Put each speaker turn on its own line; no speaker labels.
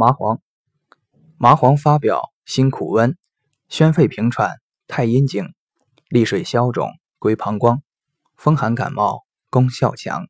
麻黄。麻黄发表辛苦温宣肺平喘太阴经利水消肿归膀胱风寒感冒功效强。